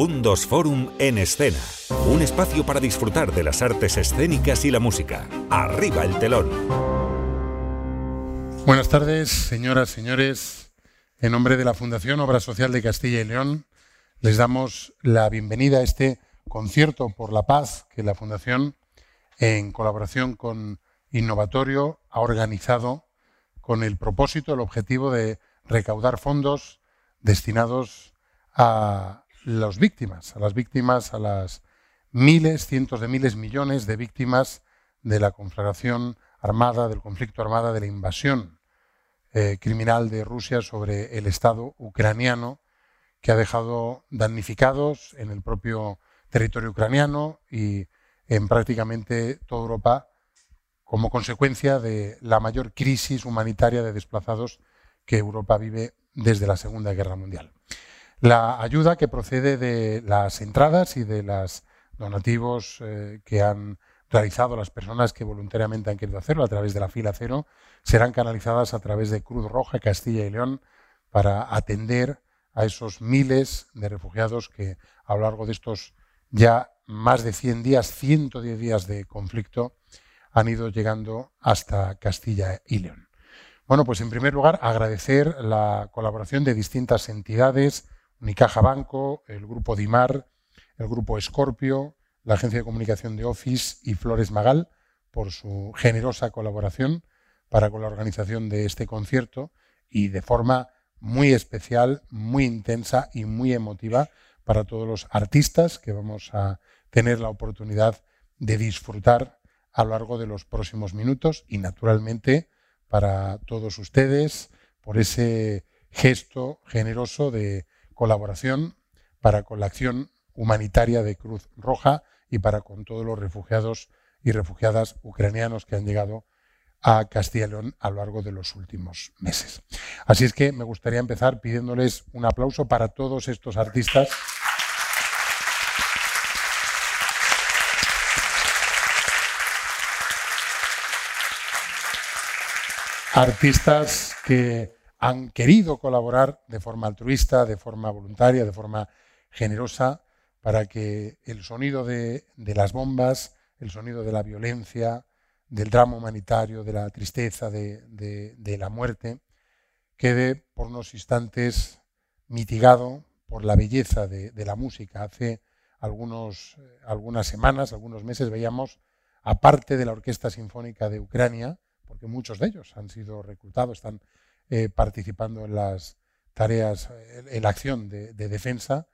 Fundos Forum en escena. Un espacio para disfrutar de las artes escénicas y la música. Arriba el telón. Buenas tardes, señoras, señores. En nombre de la Fundación Obra Social de Castilla y León, les damos la bienvenida a este concierto por la paz que la Fundación, en colaboración con Innovatorio, ha organizado con el propósito, el objetivo de recaudar fondos destinados a las víctimas, a las víctimas, a las miles, cientos de miles, millones de víctimas de la conflagración armada, del conflicto armado, de la invasión eh, criminal de Rusia sobre el Estado ucraniano, que ha dejado damnificados en el propio territorio ucraniano y en prácticamente toda Europa como consecuencia de la mayor crisis humanitaria de desplazados que Europa vive desde la Segunda Guerra Mundial. La ayuda que procede de las entradas y de los donativos eh, que han realizado las personas que voluntariamente han querido hacerlo a través de la fila cero serán canalizadas a través de Cruz Roja Castilla y León para atender a esos miles de refugiados que a lo largo de estos ya más de 100 días, 110 días de conflicto, han ido llegando hasta Castilla y León. Bueno, pues en primer lugar agradecer la colaboración de distintas entidades, Unicaja Banco, el grupo DIMAR, el grupo Escorpio, la agencia de comunicación de Office y Flores Magal por su generosa colaboración para con la organización de este concierto y de forma muy especial, muy intensa y muy emotiva para todos los artistas que vamos a tener la oportunidad de disfrutar a lo largo de los próximos minutos y naturalmente para todos ustedes por ese gesto generoso de colaboración para con la acción humanitaria de Cruz Roja y para con todos los refugiados y refugiadas ucranianos que han llegado a Castilla y León a lo largo de los últimos meses. Así es que me gustaría empezar pidiéndoles un aplauso para todos estos artistas. Artistas que han querido colaborar de forma altruista, de forma voluntaria, de forma generosa, para que el sonido de, las bombas, el sonido de la violencia, del drama humanitario, de la tristeza, de, la muerte, quede por unos instantes mitigado por la belleza de, la música. Hace algunas semanas, algunos meses, veíamos, aparte de la Orquesta Sinfónica de Ucrania, porque muchos de ellos han sido reclutados, están eh, participando en las tareas, en la acción de, defensa,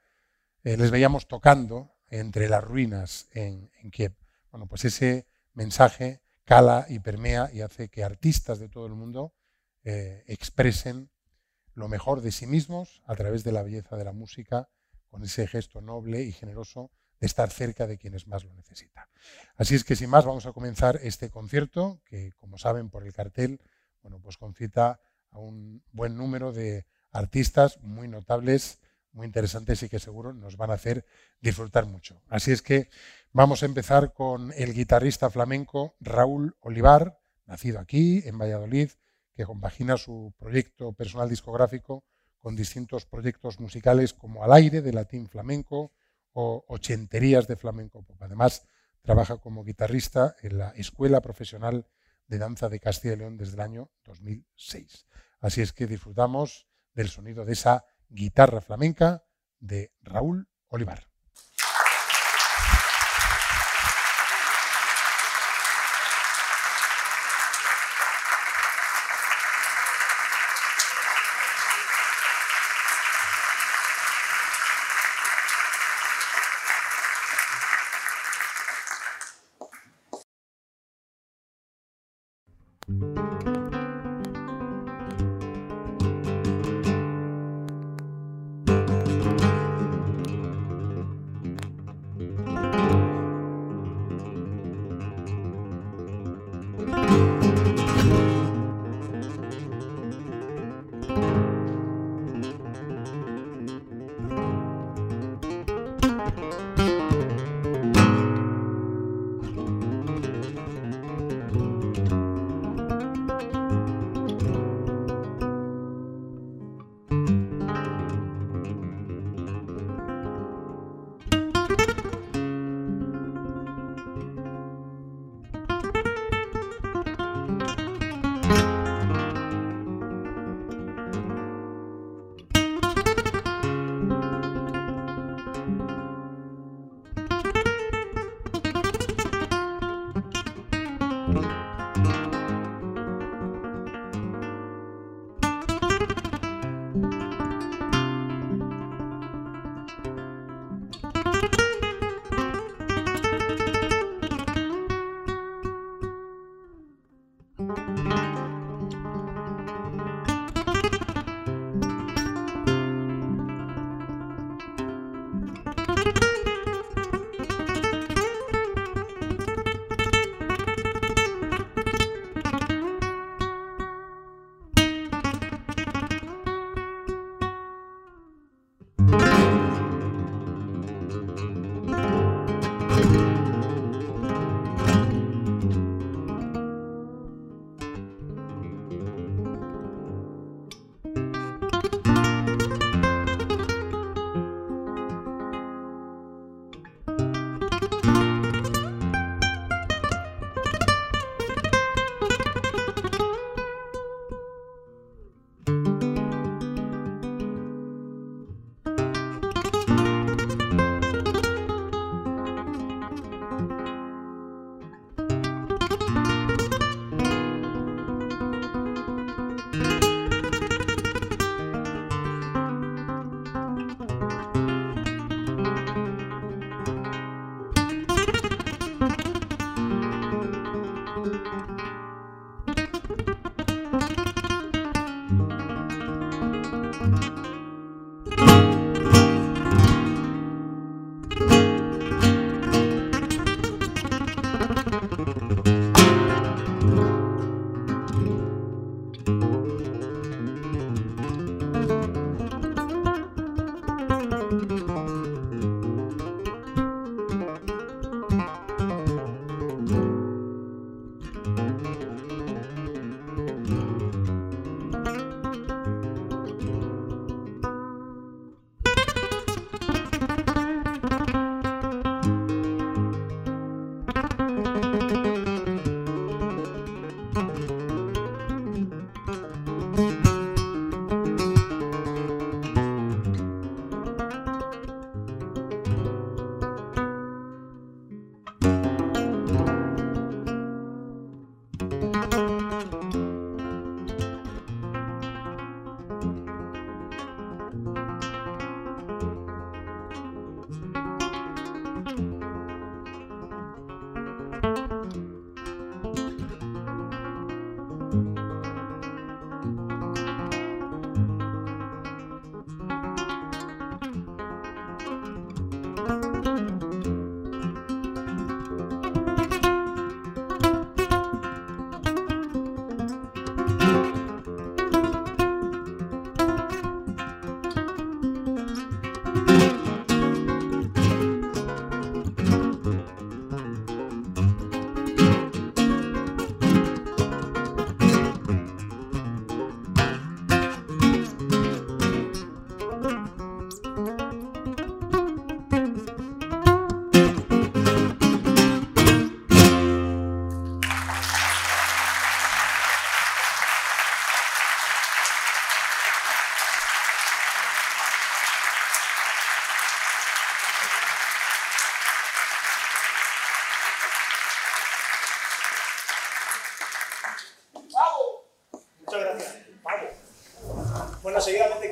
eh, les veíamos tocando entre las ruinas en, Kiev. Bueno, pues ese mensaje cala y permea y hace que artistas de todo el mundo eh, expresen lo mejor de sí mismos a través de la belleza de la música, con ese gesto noble y generoso de estar cerca de quienes más lo necesitan. Así es que sin más vamos a comenzar este concierto que, como saben por el cartel, bueno, pues concita a un buen número de artistas muy notables, muy interesantes y que seguro nos van a hacer disfrutar mucho. Así es que vamos a empezar con el guitarrista flamenco Raúl Olivar, nacido aquí, en Valladolid, que compagina su proyecto personal discográfico con distintos proyectos musicales como Al aire de latín flamenco o Ochenterías de flamenco pop. Además, trabaja como guitarrista en la Escuela Profesional de Danza de Castilla y León desde el año 2006. Así es que disfrutamos del sonido de esa guitarra flamenca de Raúl Olivar.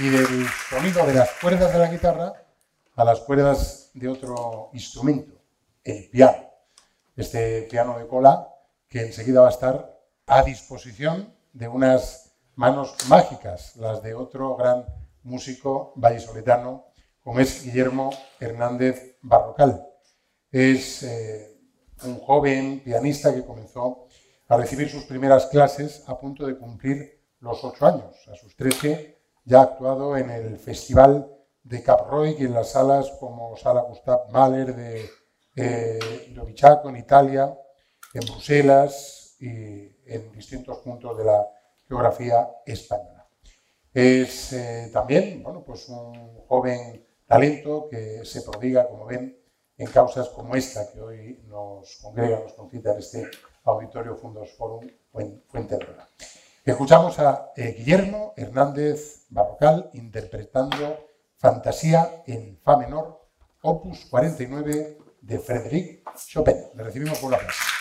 y del sonido de las cuerdas de la guitarra a las cuerdas de otro instrumento, el piano. Este piano de cola que enseguida va a estar a disposición de unas manos mágicas, las de otro gran músico vallisoletano, como es Guillermo Hernández Barrocal. Es eh, un joven pianista que comenzó a recibir sus primeras clases a punto de cumplir los ocho años. A sus trece ya ha actuado en el Festival de Caproy y en las salas como Sala Gustav Mahler de eh, en Italia, en Bruselas y en distintos puntos de la geografía española. Es eh, también bueno, pues un joven talento que se prodiga, como ven, en causas como esta que hoy nos congrega, nos concita en este Auditorio Fundos Forum Fuentebrona. Escuchamos a eh, Guillermo Hernández Barrocal interpretando Fantasía en Fa menor, opus 49 de Frédéric Chopin. Le recibimos por la plaza.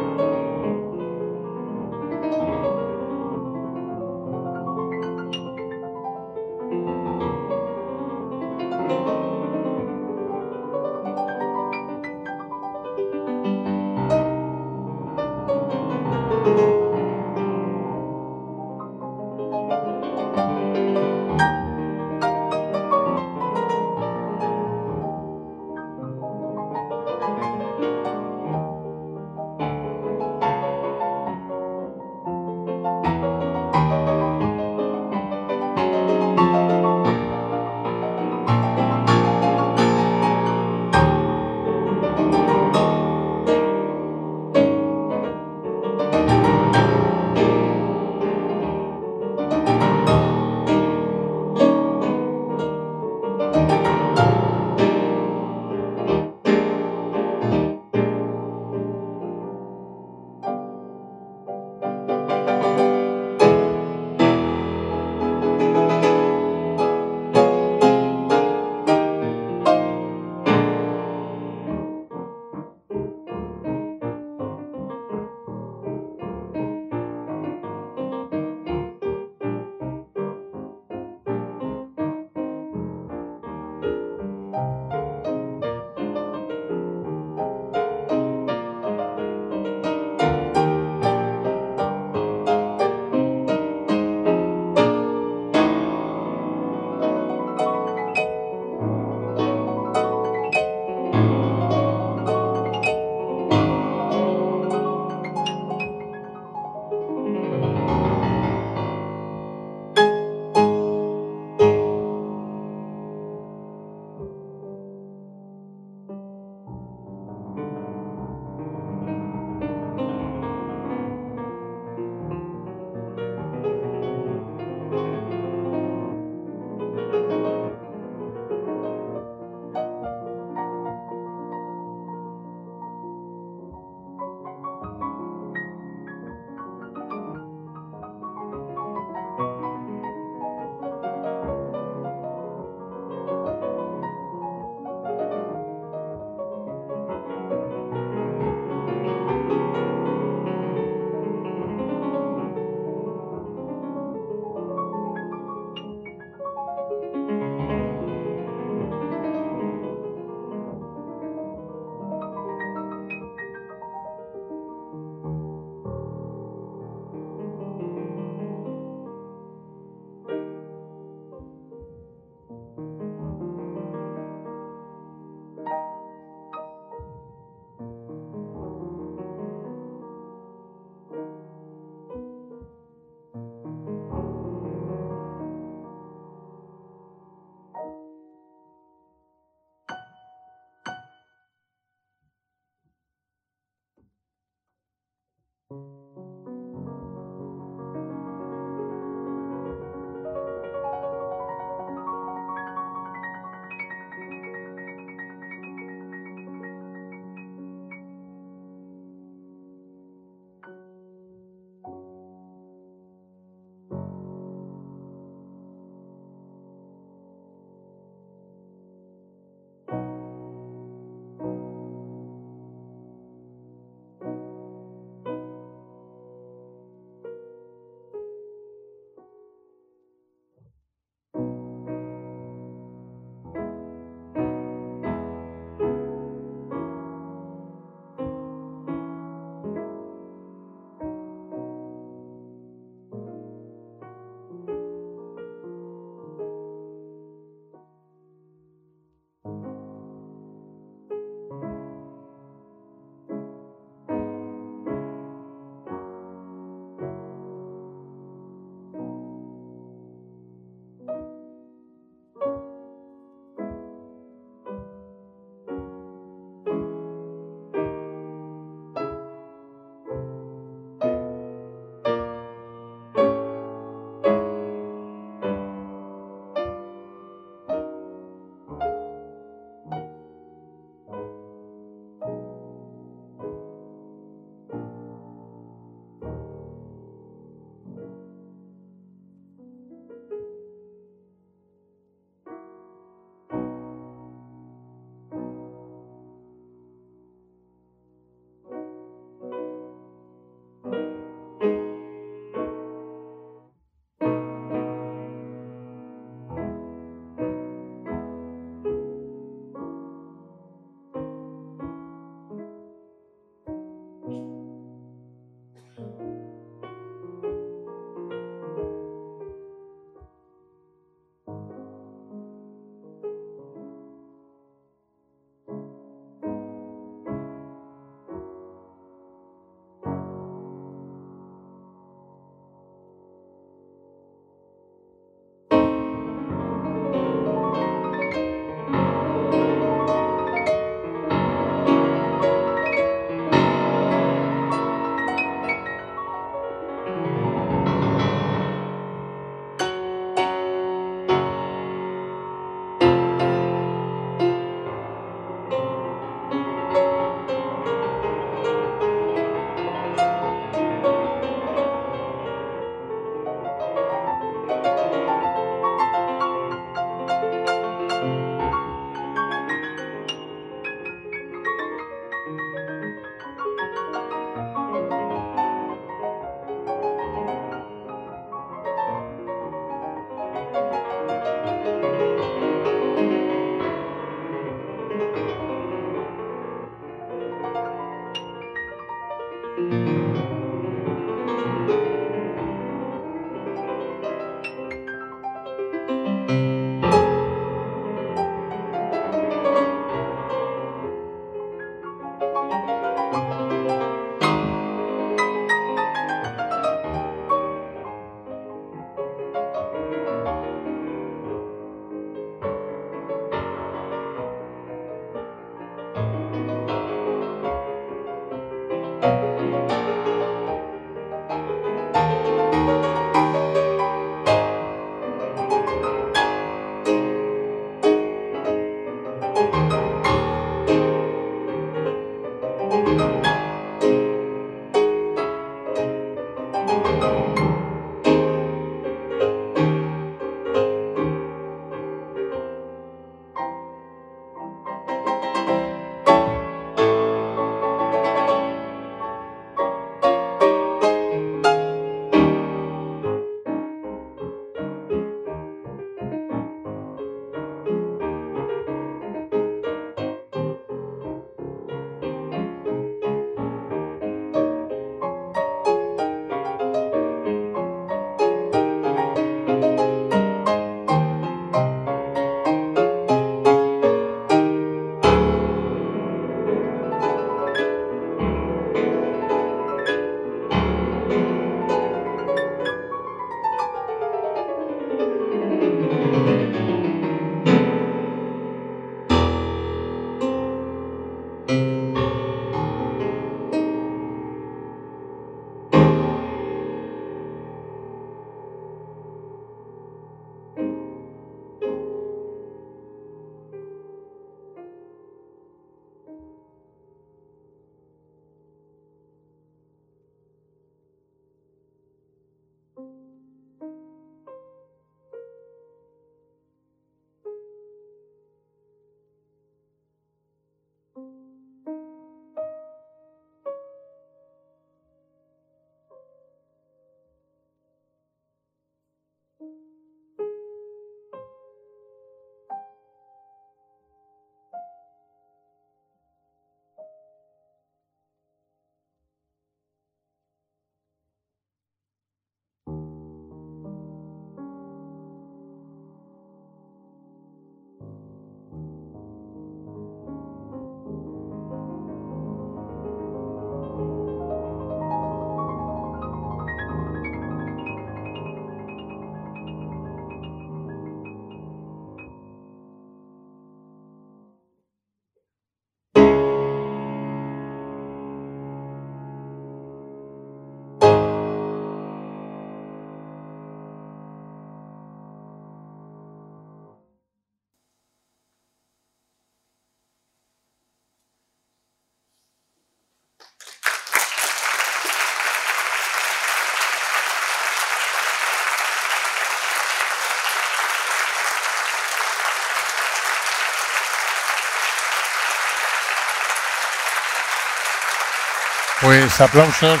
Pues aplausos,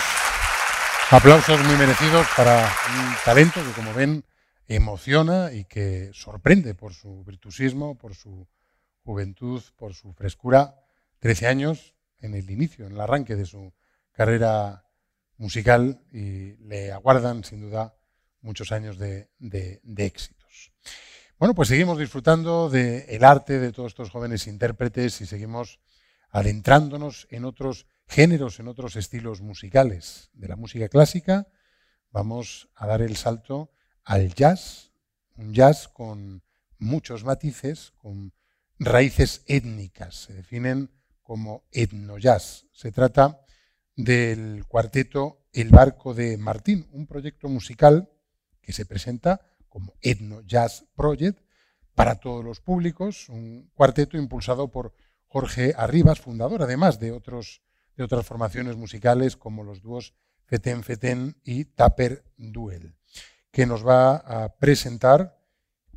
aplausos muy merecidos para un talento que, como ven, emociona y que sorprende por su virtuosismo, por su juventud, por su frescura. Trece años en el inicio, en el arranque de su carrera musical y le aguardan, sin duda, muchos años de, éxitos. Bueno, pues seguimos disfrutando del arte de todos estos jóvenes intérpretes y seguimos adentrándonos en otros géneros, en otros estilos musicales de la música clásica, vamos a dar el salto al jazz, un jazz con muchos matices, con raíces étnicas, se definen como etnojazz. Se trata del cuarteto El Barco de Martín, un proyecto musical que se presenta como Etno Jazz Project para todos los públicos, un cuarteto impulsado por Jorge Arribas, fundador además de otros de otras formaciones musicales como los dúos Feten Feten y Taper Duel, que nos va a presentar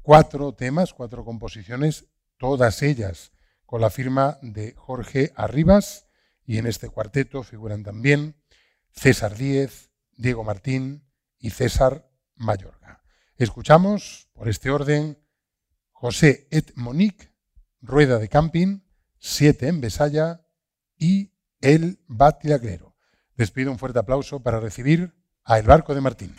cuatro temas, cuatro composiciones, todas ellas con la firma de Jorge Arribas, y en este cuarteto figuran también César Díez, Diego Martín y César Mayorga. Escuchamos, por este orden, José et Monique, Rueda de Camping, Siete en Besaya y el Batilagrero. Les pido un fuerte aplauso para recibir a El Barco de Martín.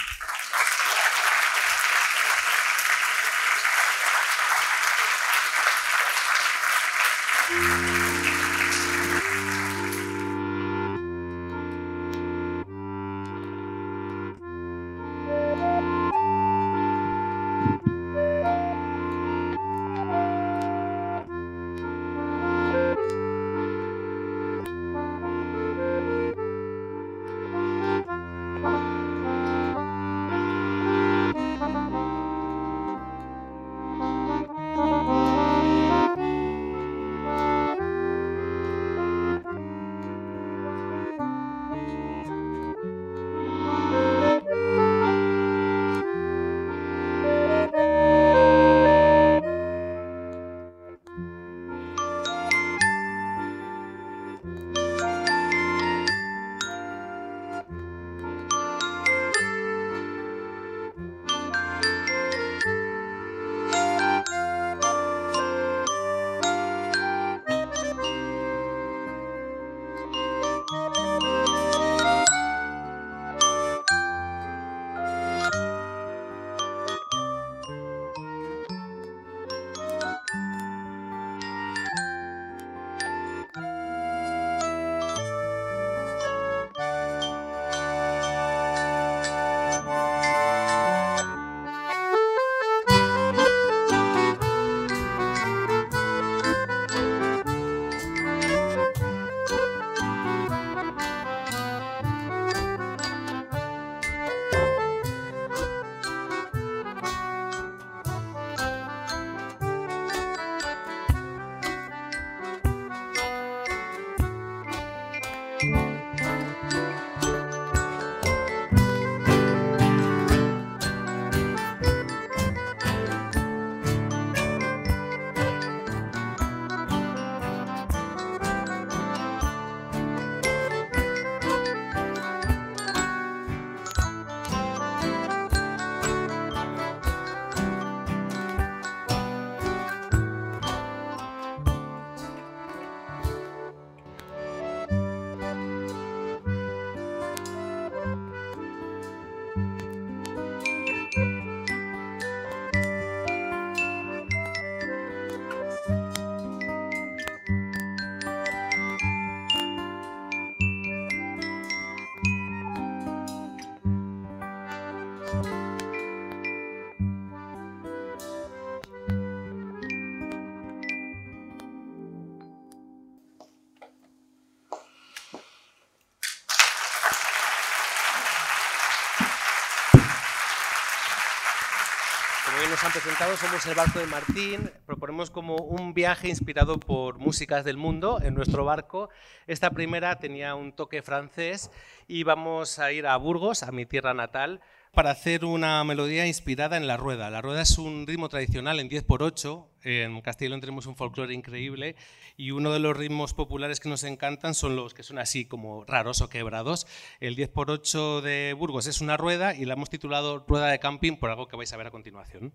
Han presentado, somos el barco de Martín. Proponemos como un viaje inspirado por músicas del mundo en nuestro barco. Esta primera tenía un toque francés y vamos a ir a Burgos, a mi tierra natal, para hacer una melodía inspirada en la rueda. La rueda es un ritmo tradicional en 10x8. En León tenemos un folclore increíble y uno de los ritmos populares que nos encantan son los que son así como raros o quebrados. El 10x8 de Burgos es una rueda y la hemos titulado Rueda de Camping por algo que vais a ver a continuación.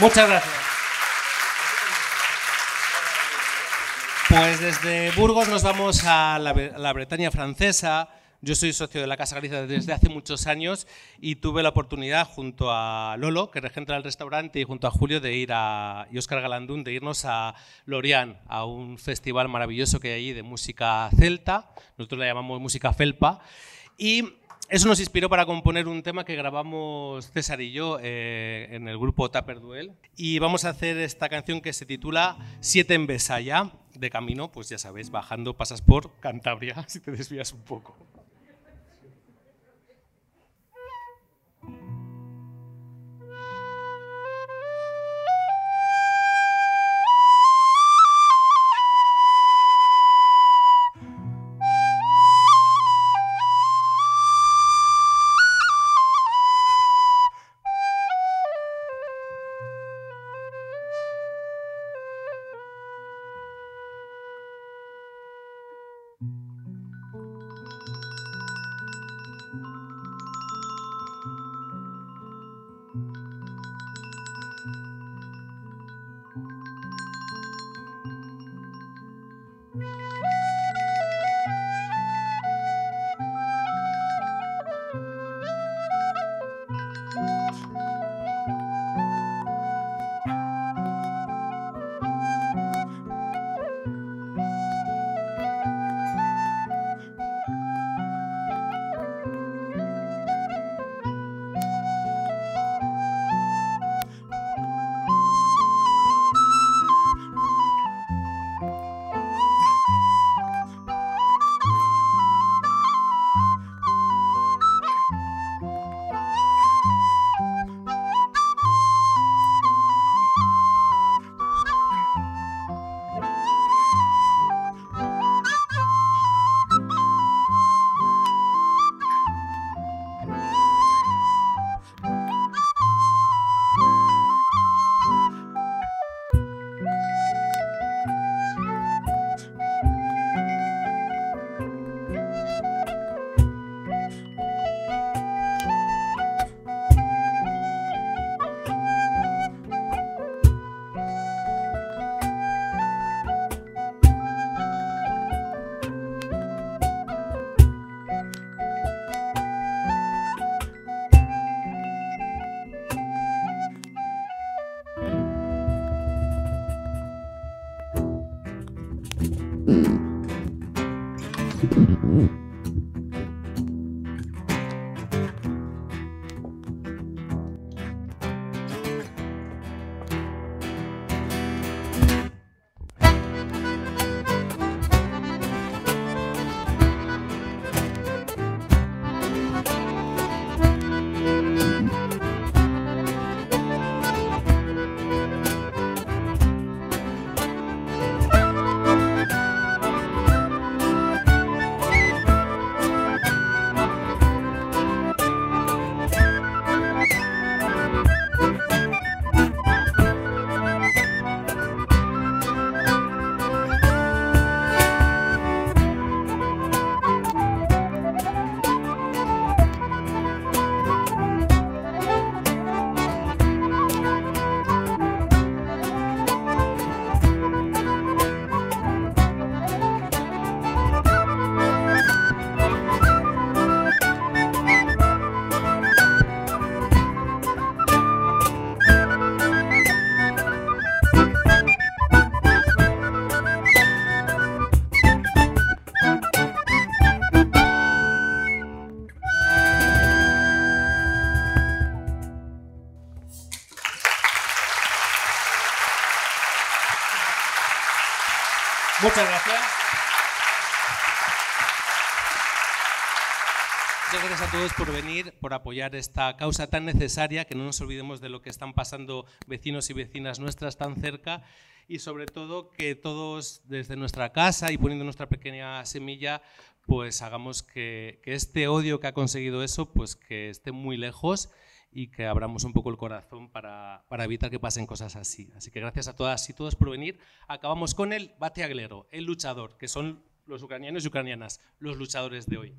Muchas gracias. Pues desde Burgos nos vamos a la, Bretaña francesa. Yo soy socio de la Casa Galicia desde hace muchos años y tuve la oportunidad junto a Lolo, que regenta el restaurante, y junto a Julio de ir a, y Oscar Galandún de irnos a Lorient, a un festival maravilloso que hay allí de música celta. Nosotros la llamamos música felpa. Y eso nos inspiró para componer un tema que grabamos César y yo eh, en el grupo Tapper Duel. Y vamos a hacer esta canción que se titula Siete en Besaya. De camino, pues ya sabéis, bajando pasas por Cantabria, si te desvías un poco. Muchas gracias. Muchas gracias a todos por venir, por apoyar esta causa tan necesaria, que no nos olvidemos de lo que están pasando vecinos y vecinas nuestras tan cerca y sobre todo que todos desde nuestra casa y poniendo nuestra pequeña semilla, pues hagamos que, que este odio que ha conseguido eso, pues que esté muy lejos y que abramos un poco el corazón para, para, evitar que pasen cosas así. Así que gracias a todas y todos por venir. Acabamos con el bateaglero, el luchador, que son los ucranianos y ucranianas, los luchadores de hoy.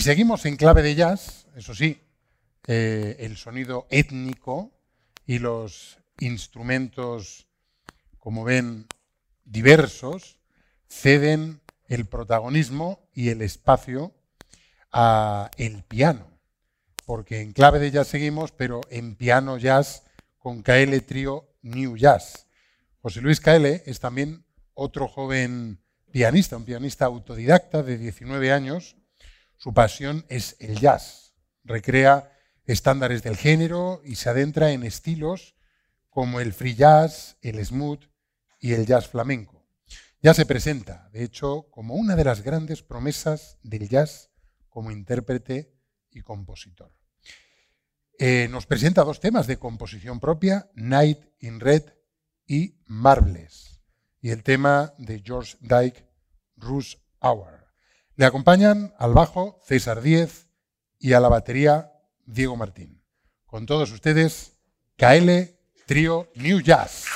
Seguimos en clave de jazz, eso sí, eh, el sonido étnico y los instrumentos, como ven, diversos, ceden el protagonismo y el espacio a el piano, porque en clave de jazz seguimos, pero en piano jazz con KL Trio New Jazz. José Luis KL es también otro joven pianista, un pianista autodidacta de 19 años. Su pasión es el jazz. Recrea estándares del género y se adentra en estilos como el free jazz, el smooth y el jazz flamenco. Ya se presenta, de hecho, como una de las grandes promesas del jazz como intérprete y compositor. Eh, nos presenta dos temas de composición propia, Night in Red y Marvelous, y el tema de George Dyke, Rush Hour. Le acompañan al bajo César Díez y a la batería Diego Martín. Con todos ustedes, KL Trio New Jazz.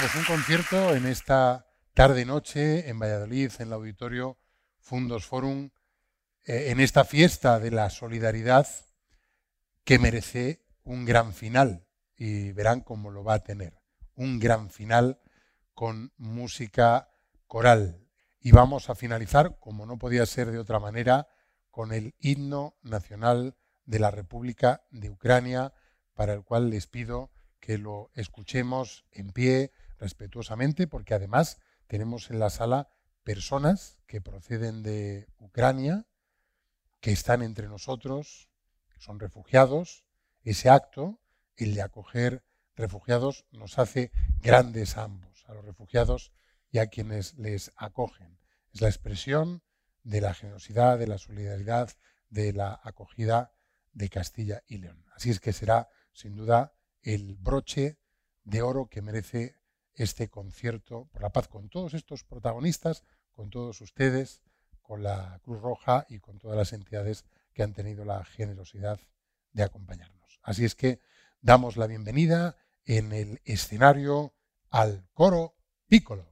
Pues un concierto en esta tarde-noche en Valladolid, en el auditorio Fundos Forum, eh, en esta fiesta de la solidaridad que merece un gran final y verán cómo lo va a tener. Un gran final con música coral. Y vamos a finalizar, como no podía ser de otra manera, con el himno nacional de la República de Ucrania, para el cual les pido que lo escuchemos en pie, respetuosamente, porque además tenemos en la sala personas que proceden de Ucrania, que están entre nosotros, que son refugiados. Ese acto, el de acoger refugiados, nos hace grandes ambos, a los refugiados y a quienes les acogen. Es la expresión de la generosidad, de la solidaridad, de la acogida de Castilla y León. Así es que será, sin duda, el broche de oro que merece este concierto por la paz con todos estos protagonistas, con todos ustedes, con la Cruz Roja y con todas las entidades que han tenido la generosidad de acompañarnos. Así es que damos la bienvenida en el escenario al coro Piccolo.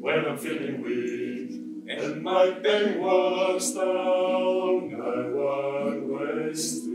when I'm feeling weak and my pain walks down I one-way.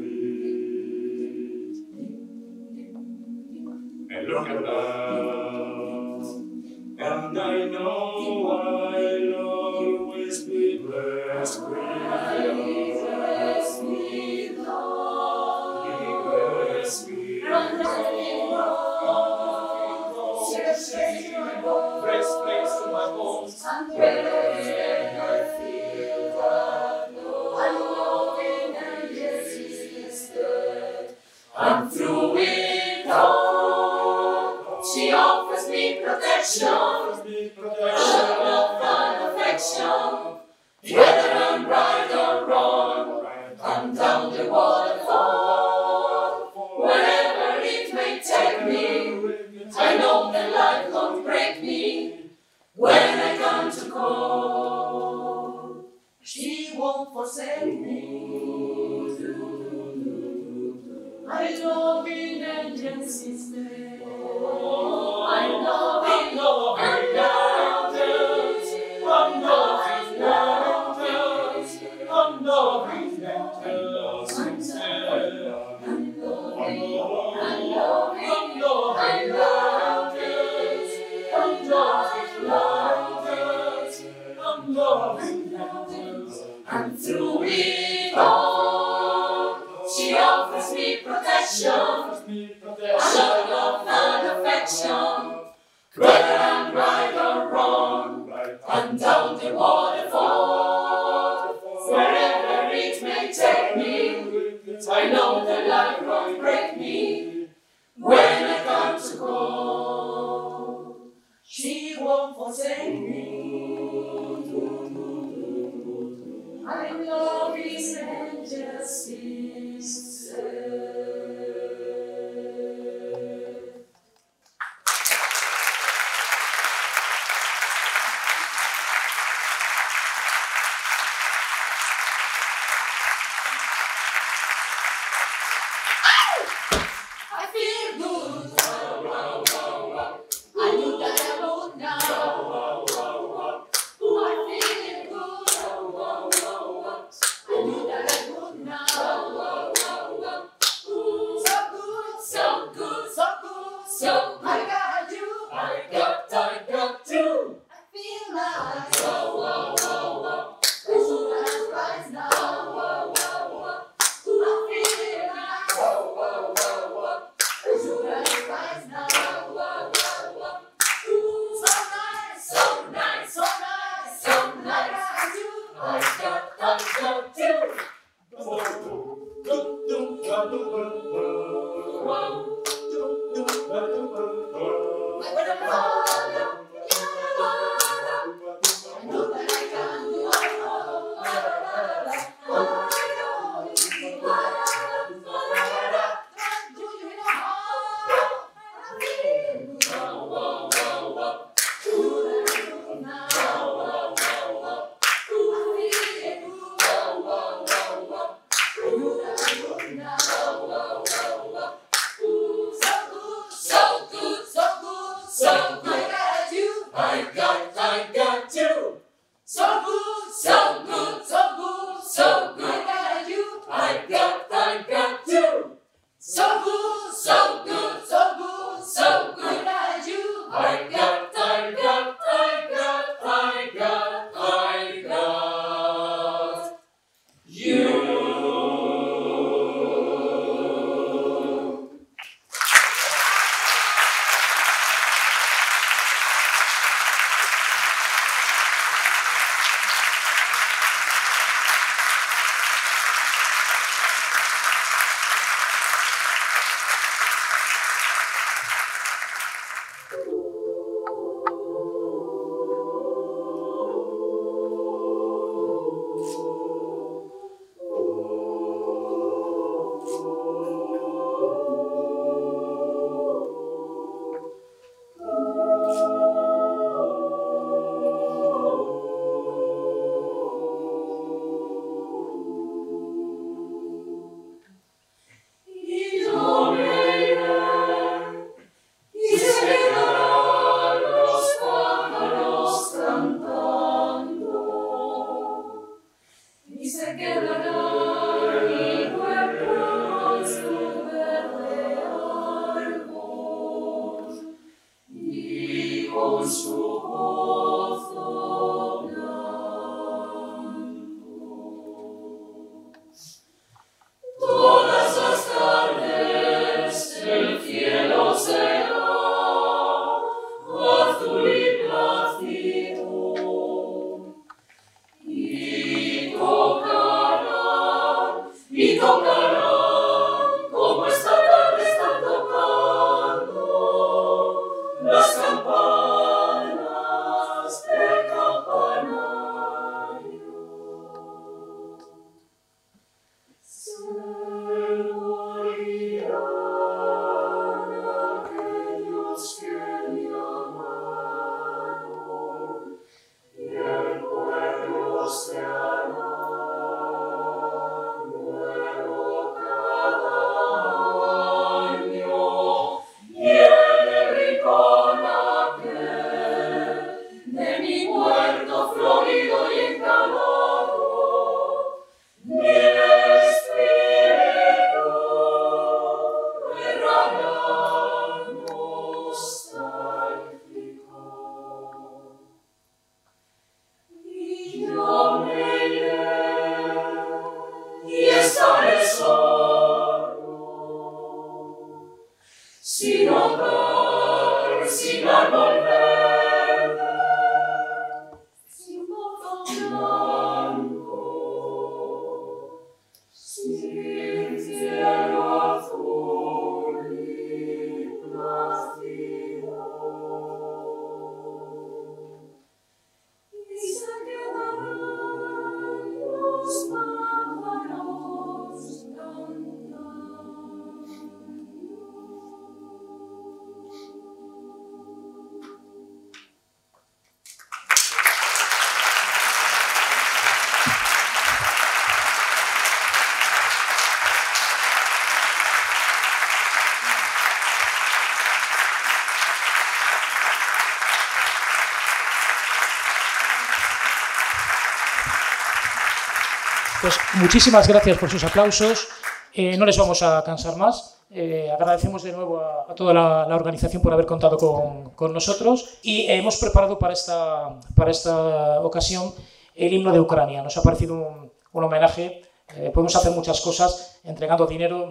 Pues muchísimas gracias por sus aplausos. Eh, no les vamos a cansar más. Eh, agradecemos de nuevo a, a toda la, la, organización por haber contado con, con nosotros y hemos preparado para esta, para esta ocasión el himno de Ucrania. Nos ha parecido un, un homenaje. Eh, podemos hacer muchas cosas, entregando dinero,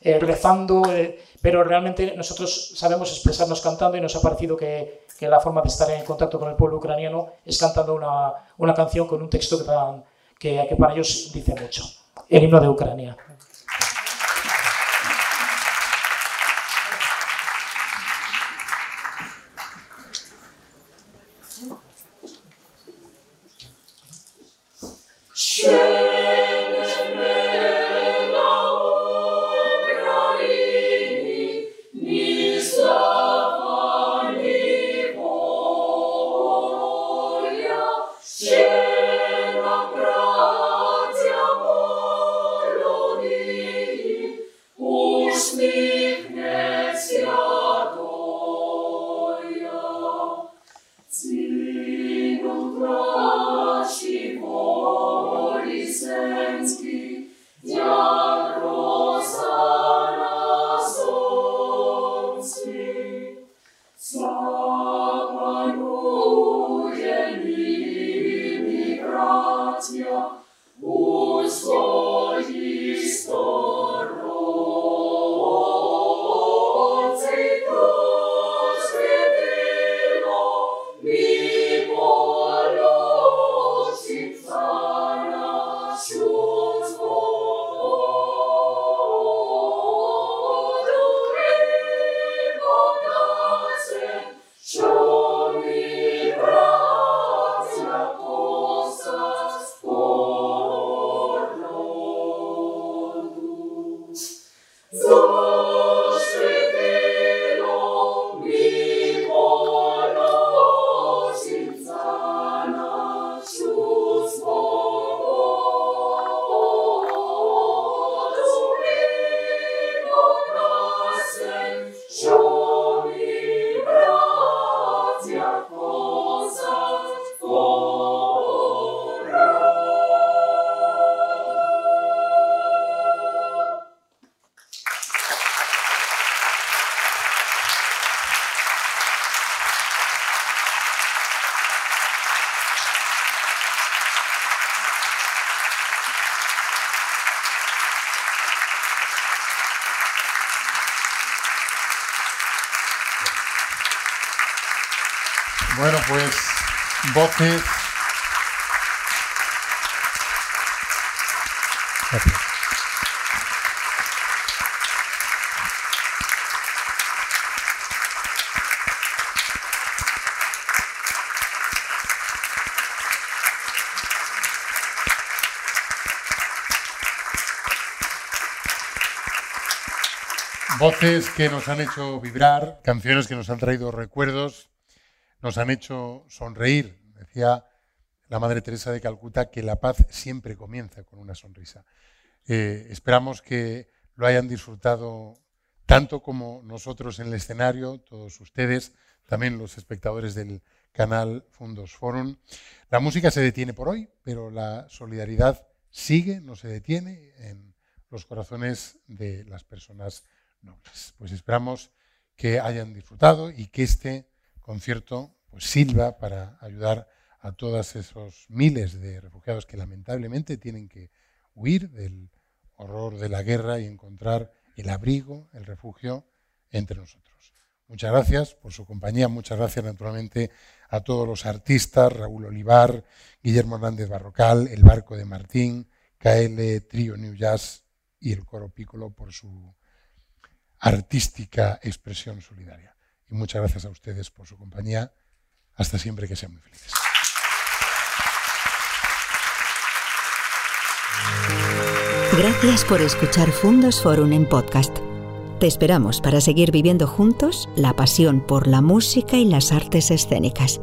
eh, rezando, pero realmente nosotros sabemos expresarnos cantando y nos ha parecido que, que, la forma de estar en contacto con el pueblo ucraniano es cantando una, una canción con un texto que tan, que, para ellos dice mucho. El himno de Ucrania. Voces. Que nos han hecho vibrar, canciones que nos han traído recuerdos, nos han hecho sonreír. La Madre Teresa de Calcuta que la paz siempre comienza con una sonrisa. Eh, esperamos que lo hayan disfrutado tanto como nosotros en el escenario, todos ustedes, también los espectadores del canal Fundos Forum. La música se detiene por hoy, pero la solidaridad sigue, no se detiene en los corazones de las personas nobles. Pues esperamos que hayan disfrutado y que este concierto pues, sirva para ayudar a todos esos miles de refugiados que lamentablemente tienen que huir del horror de la guerra y encontrar el abrigo, el refugio entre nosotros. Muchas gracias por su compañía, muchas gracias naturalmente a todos los artistas, Raúl Olivar, Guillermo Hernández Barrocal, El Barco de Martín, KL, Trio New Jazz y el Coro Piccolo por su artística expresión solidaria. Y muchas gracias a ustedes por su compañía. Hasta siempre que sean muy felices. Gracias por escuchar Fundos Forum en podcast. Te esperamos para seguir viviendo juntos la pasión por la música y las artes escénicas.